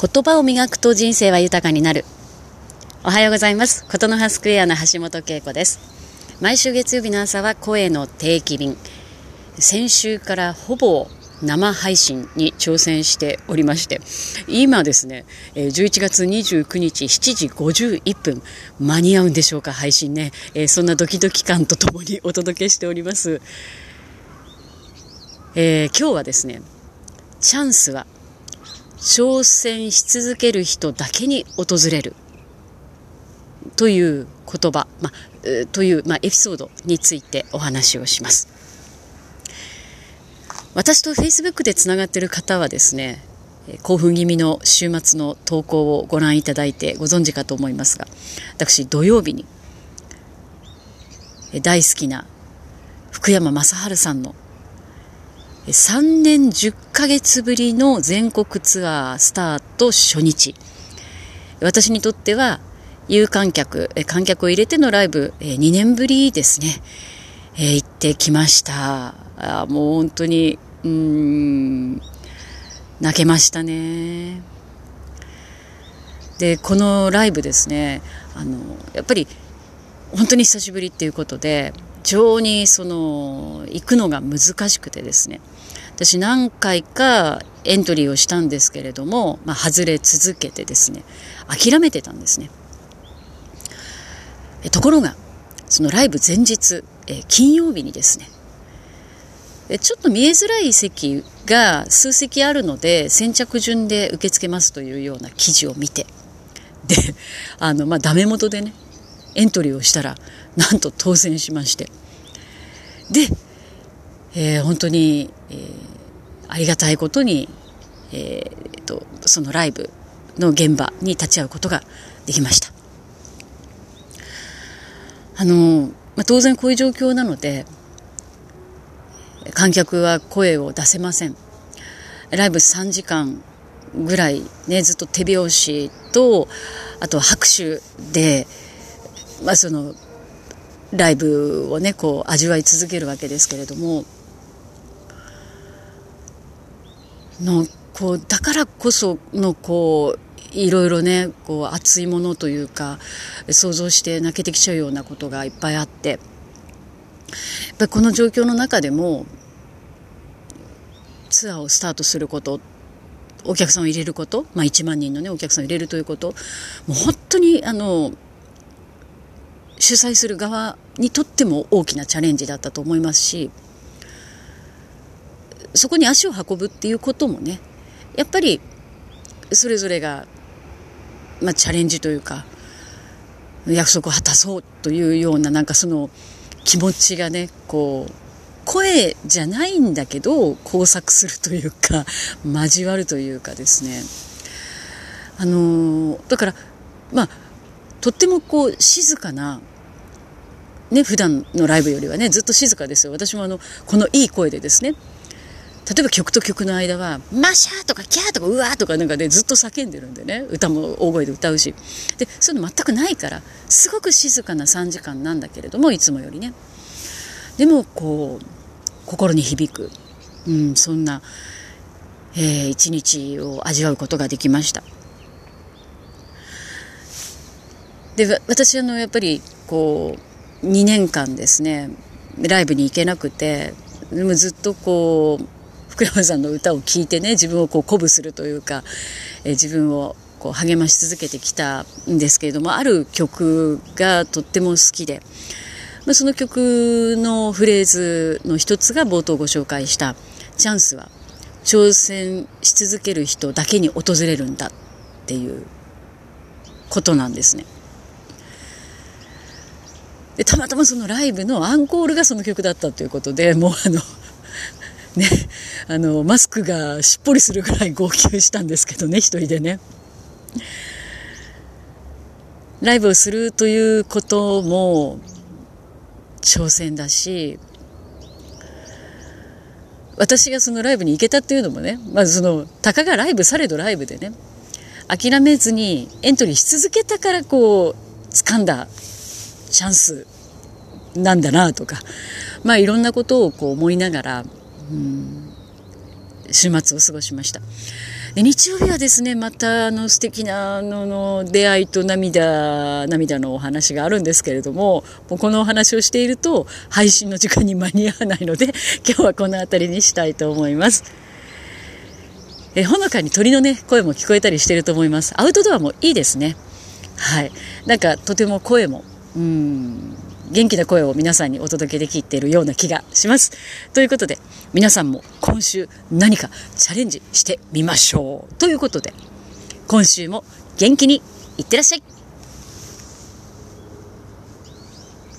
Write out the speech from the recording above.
言葉を磨くと人生は豊かになる。おはようございます。ことの葉スクエアの橋本恵子です。毎週月曜日の朝は声の定期便。先週からほぼ生配信に挑戦しておりまして、今ですね、11月29日7時51分、間に合うんでしょうか、配信ね。そんなドキドキ感とともに お届けしております。えー、今日はですね、チャンスは挑戦し続ける人だけに訪れるという言葉、まあ、という、まあ、エピソードについてお話をします。私と Facebook でつながっている方はですね、興奮気味の週末の投稿をご覧いただいてご存知かと思いますが、私土曜日に大好きな福山雅治さんの3年10ヶ月ぶりの全国ツアースタート初日。私にとっては有観客、観客を入れてのライブ、2年ぶりですね。え行ってきました。あもう本当に、うん、泣けましたね。で、このライブですね、あの、やっぱり本当に久しぶりっていうことで、非常にその行くのが難しくてですね私何回かエントリーをしたんですけれども、まあ、外れ続けてですね諦めてたんですね。ところがそのライブ前日、え金曜日にですねちょっと見えづらい席が数席あるので先着順で受け付けますというような記事を見てであのまあダメ元でねエントリーをしたらなんと当選しまして。で、えー、本当に、えー、ありがたいことに、えー、とそのライブの現場に立ち会うことができました。あの、まあ、当然こういう状況なので観客は声を出せません。ライブ3時間ぐらいねずっと手拍子とあと拍手でまあ、そのライブをねこう味わい続けるわけですけれどものこうだからこそのこういろいろねこう熱いものというか想像して泣けてきちゃうようなことがいっぱいあって。やっぱこの状況の中でもツアーをスタートすることお客さんを入れること、まあ、1万人の、ね、お客さんを入れるということもう本当にあの主催する側にとっても大きなチャレンジだったと思いますしそこに足を運ぶっていうこともねやっぱりそれぞれが、まあ、チャレンジというか約束を果たそうというようななんかその気持ちがねこう声じゃないんだけど工作するというか 交わるというかですねあのだからまあとってもこう静かなね、普段のライブよりはね、ずっと静かですよ。私もあの、このいい声でですね、例えば曲と曲の間は、マシャーとかキャーとかうわーとかなんかね、ずっと叫んでるんでね、歌も大声で歌うし。で、そういうの全くないから、すごく静かな3時間なんだけれども、いつもよりね。でも、こう、心に響く、うん、そんな、えー、一日を味わうことができました。で、私あの、やっぱり、こう、2年間ですねライブに行けなくてでもずっとこう福山さんの歌を聴いてね自分をこう鼓舞するというか、え自分をこう励まし続けてきたんですけれどもある曲がとっても好きで、まあ、その曲のフレーズの一つが冒頭ご紹介した「チャンスは挑戦し続ける人だけに訪れるんだ」っていうことなんですね。でたまたまそのライブのアンコールがその曲だったということでもうあのねあのマスクがしっぽりするぐらい号泣したんですけどね一人でね。ライブをするということも挑戦だし私がそのライブに行けたっていうのもねまずそのたかがライブされどライブでね諦めずにエントリーし続けたからこう掴んだチャンスなんだなとか、まあいろんなことをこう思いながら、週末を過ごしました。で日曜日はですね、またあの素敵なあのの出会いと涙、涙のお話があるんですけれども、もうこのお話をしていると配信の時間に間に合わないので、今日はこの辺りにしたいと思います。えほのかに鳥のね、声も聞こえたりしてると思います。アウトドアもいいですね。はい。なんかとても声も、うん、元気な声を皆さんにお届けできているような気がします。ということで、皆さんも今週何かチャレンジしてみましょう。ということで、今週も元気にいってらっしゃい